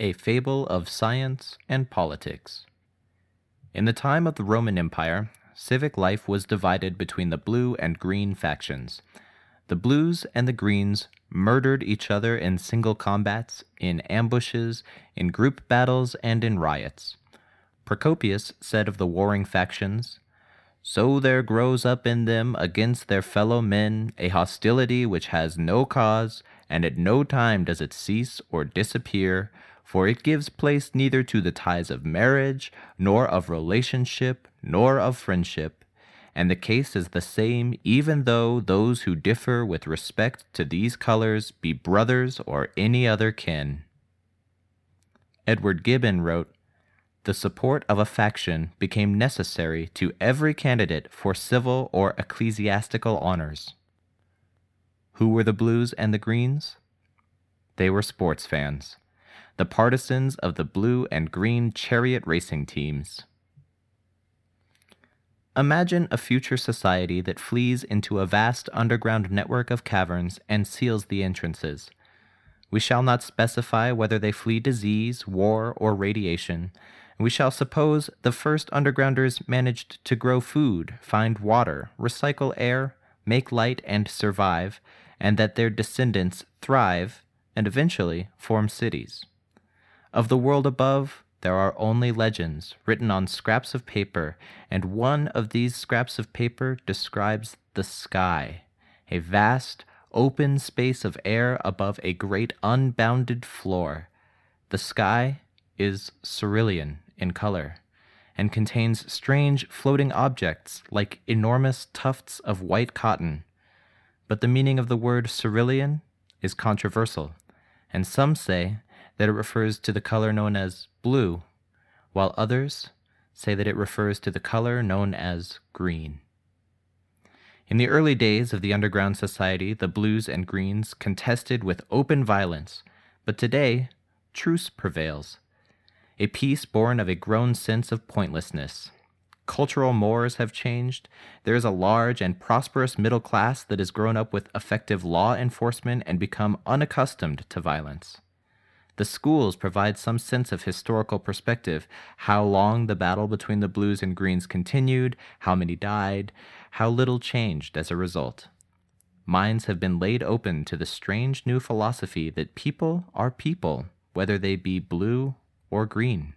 A Fable of Science and Politics. In the time of the Roman Empire, civic life was divided between the blue and green factions. The blues and the greens murdered each other in single combats, in ambushes, in group battles, and in riots. Procopius said of the warring factions, So there grows up in them against their fellow men a hostility which has no cause, and at no time does it cease or disappear, for it gives place neither to the ties of marriage, nor of relationship, nor of friendship. And the case is the same even though those who differ with respect to these colors be brothers or any other kin. Edward Gibbon wrote, The support of a faction became necessary to every candidate for civil or ecclesiastical honors. Who were the Blues and the Greens? They were sports fans the partisans of the blue and green chariot racing teams. Imagine a future society that flees into a vast underground network of caverns and seals the entrances. We shall not specify whether they flee disease, war, or radiation. We shall suppose the first undergrounders managed to grow food, find water, recycle air, make light, and survive, and that their descendants thrive and eventually form cities. Of the world above, there are only legends written on scraps of paper, and one of these scraps of paper describes the sky, a vast, open space of air above a great unbounded floor. The sky is cerulean in color and contains strange floating objects like enormous tufts of white cotton. But the meaning of the word cerulean is controversial, and some say that it refers to the color known as blue, while others say that it refers to the color known as green. In the early days of the underground society, the blues and greens contested with open violence, but today, truce prevails. A peace born of a grown sense of pointlessness. Cultural mores have changed. There is a large and prosperous middle class that has grown up with effective law enforcement and become unaccustomed to violence. The schools provide some sense of historical perspective how long the battle between the blues and greens continued, how many died, how little changed as a result. Minds have been laid open to the strange new philosophy that people are people, whether they be blue or green.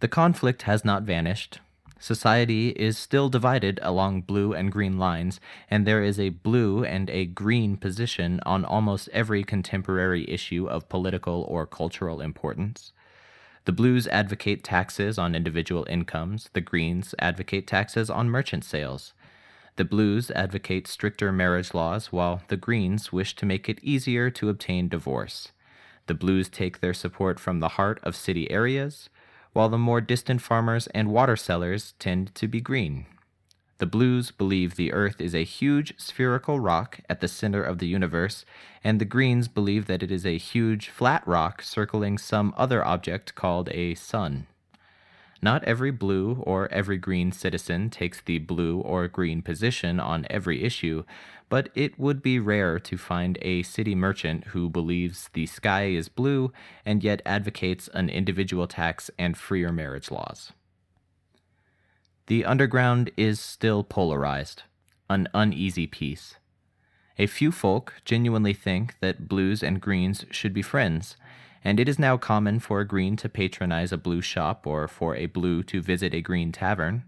The conflict has not vanished, Society is still divided along blue and green lines, and there is a blue and a green position on almost every contemporary issue of political or cultural importance. The blues advocate taxes on individual incomes, the greens advocate taxes on merchant sales. The blues advocate stricter marriage laws, while the greens wish to make it easier to obtain divorce. The blues take their support from the heart of city areas while the more distant farmers and water sellers tend to be green. The Blues believe the Earth is a huge spherical rock at the center of the universe, and the Greens believe that it is a huge flat rock circling some other object called a sun. Not every blue or every green citizen takes the blue or green position on every issue, but it would be rare to find a city merchant who believes the sky is blue and yet advocates an individual tax and freer marriage laws. The underground is still polarized, an uneasy peace. A few folk genuinely think that blues and greens should be friends and it is now common for a green to patronize a blue shop or for a blue to visit a green tavern.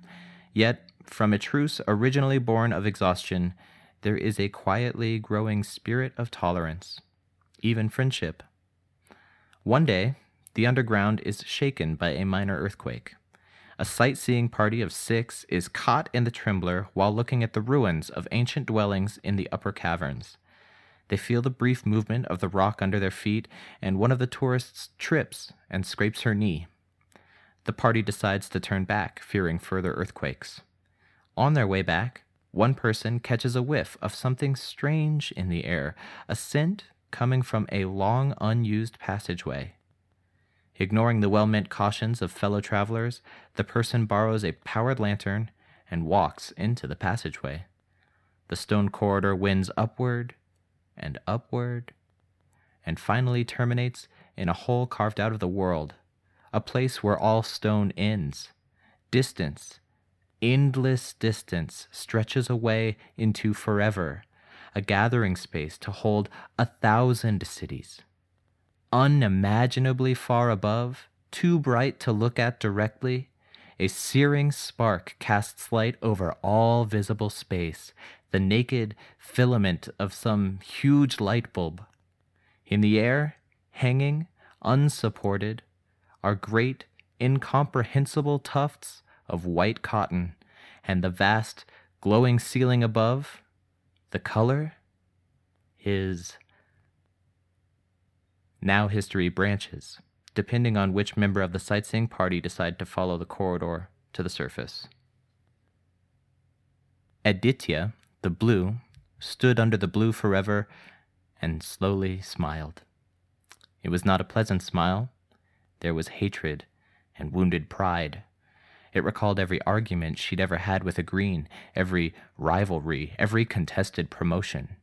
Yet, from a truce originally born of exhaustion, there is a quietly growing spirit of tolerance, even friendship. One day, the underground is shaken by a minor earthquake. A sightseeing party of six is caught in the trembler while looking at the ruins of ancient dwellings in the upper caverns. They feel the brief movement of the rock under their feet, and one of the tourists trips and scrapes her knee. The party decides to turn back, fearing further earthquakes. On their way back, one person catches a whiff of something strange in the air, a scent coming from a long unused passageway. Ignoring the well meant cautions of fellow travelers, the person borrows a powered lantern and walks into the passageway. The stone corridor winds upward and upward and finally terminates in a hole carved out of the world, a place where all stone ends. Distance, endless distance, stretches away into forever, a gathering space to hold a thousand cities. Unimaginably far above, too bright to look at directly, a searing spark casts light over all visible space, the naked filament of some huge light bulb. In the air, hanging, unsupported, are great, incomprehensible tufts of white cotton, and the vast, glowing ceiling above, the color is. Now history branches depending on which member of the sightseeing party decide to follow the corridor to the surface. Aditya, the blue, stood under the blue forever and slowly smiled. It was not a pleasant smile. There was hatred and wounded pride. It recalled every argument she'd ever had with a green, every rivalry, every contested promotion.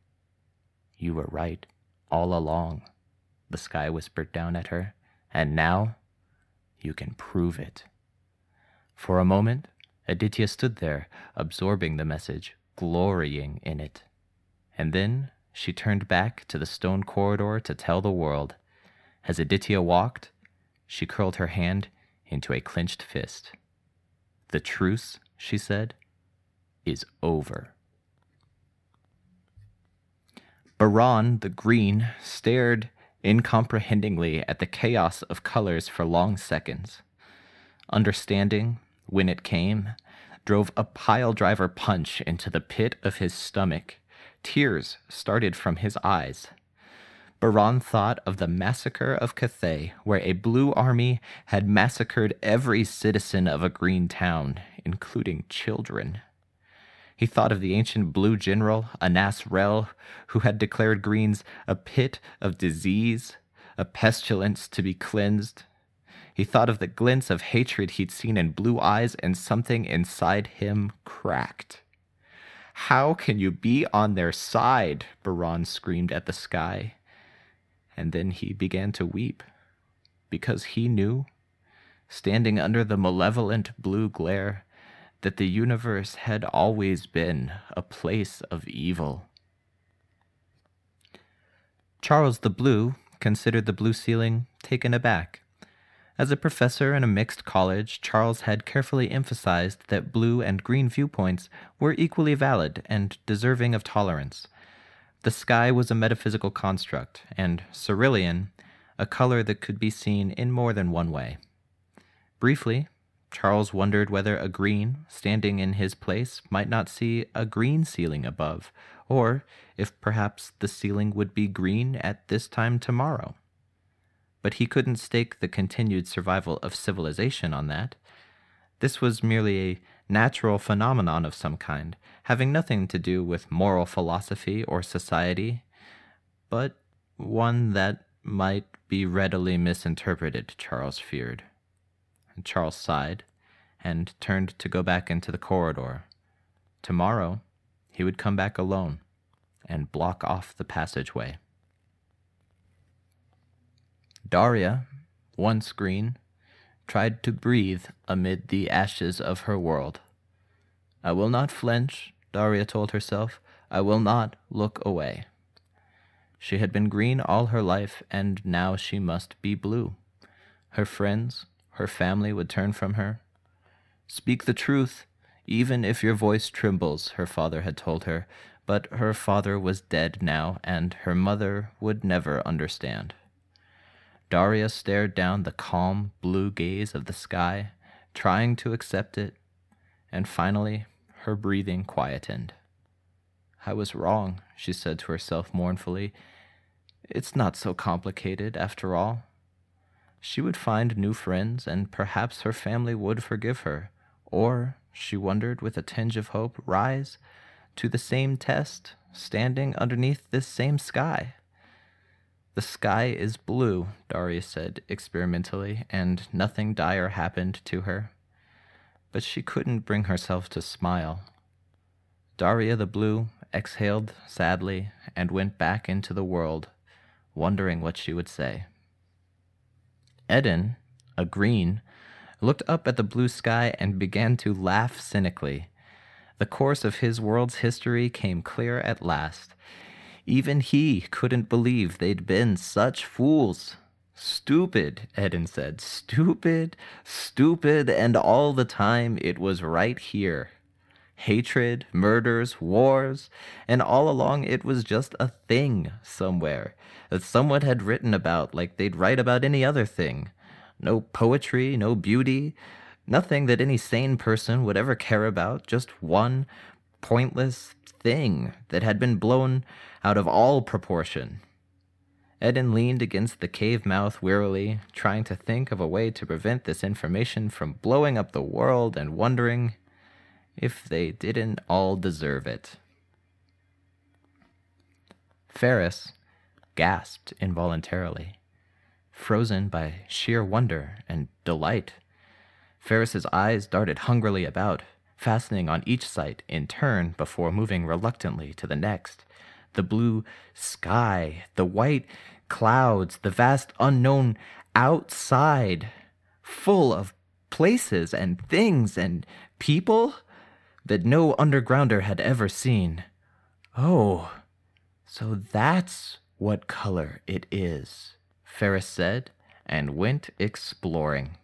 You were right all along, the sky whispered down at her. And now you can prove it. For a moment, Aditya stood there, absorbing the message, glorying in it. And then she turned back to the stone corridor to tell the world. As Aditya walked, she curled her hand into a clenched fist. The truce, she said, is over. Barron the Green stared incomprehendingly at the chaos of colors for long seconds. Understanding, when it came, drove a pile driver punch into the pit of his stomach. Tears started from his eyes. Barron thought of the massacre of Cathay, where a blue army had massacred every citizen of a green town, including children. He thought of the ancient blue general, Annas Rell, who had declared Greens a pit of disease, a pestilence to be cleansed. He thought of the glints of hatred he'd seen in blue eyes, and something inside him cracked. How can you be on their side? Barron screamed at the sky. And then he began to weep, because he knew, standing under the malevolent blue glare, that the universe had always been a place of evil. Charles the Blue considered the blue ceiling taken aback. As a professor in a mixed college, Charles had carefully emphasized that blue and green viewpoints were equally valid and deserving of tolerance. The sky was a metaphysical construct, and cerulean, a color that could be seen in more than one way. Briefly, Charles wondered whether a green, standing in his place, might not see a green ceiling above, or if perhaps the ceiling would be green at this time tomorrow. But he couldn't stake the continued survival of civilization on that. This was merely a natural phenomenon of some kind, having nothing to do with moral philosophy or society, but one that might be readily misinterpreted, Charles feared. Charles sighed and turned to go back into the corridor. Tomorrow, he would come back alone and block off the passageway. Daria, once green, tried to breathe amid the ashes of her world. I will not flinch, Daria told herself. I will not look away. She had been green all her life, and now she must be blue. Her friends, her family would turn from her. Speak the truth, even if your voice trembles, her father had told her, but her father was dead now, and her mother would never understand. Daria stared down the calm blue gaze of the sky, trying to accept it, and finally her breathing quietened. I was wrong, she said to herself mournfully. It's not so complicated, after all. She would find new friends, and perhaps her family would forgive her, or, she wondered with a tinge of hope, rise to the same test, standing underneath this same sky. The sky is blue, Daria said experimentally, and nothing dire happened to her. But she couldn't bring herself to smile. Daria the Blue exhaled sadly and went back into the world wondering what she would say. Eddin, a green, looked up at the blue sky and began to laugh cynically. The course of his world's history came clear at last. Even he couldn't believe they'd been such fools. Stupid, Eddin said. Stupid, stupid, and all the time it was right here. Hatred, murders, wars, and all along it was just a thing somewhere that someone had written about like they'd write about any other thing. No poetry, no beauty, nothing that any sane person would ever care about, just one pointless thing that had been blown out of all proportion. Eddin leaned against the cave mouth wearily, trying to think of a way to prevent this information from blowing up the world and wondering if they didn't all deserve it. Ferris gasped involuntarily, frozen by sheer wonder and delight. Ferris's eyes darted hungrily about, fastening on each sight in turn before moving reluctantly to the next. The blue sky, the white clouds, the vast unknown outside, full of places and things and people that no undergrounder had ever seen. Oh, so that's what color it is, Ferris said, and went exploring.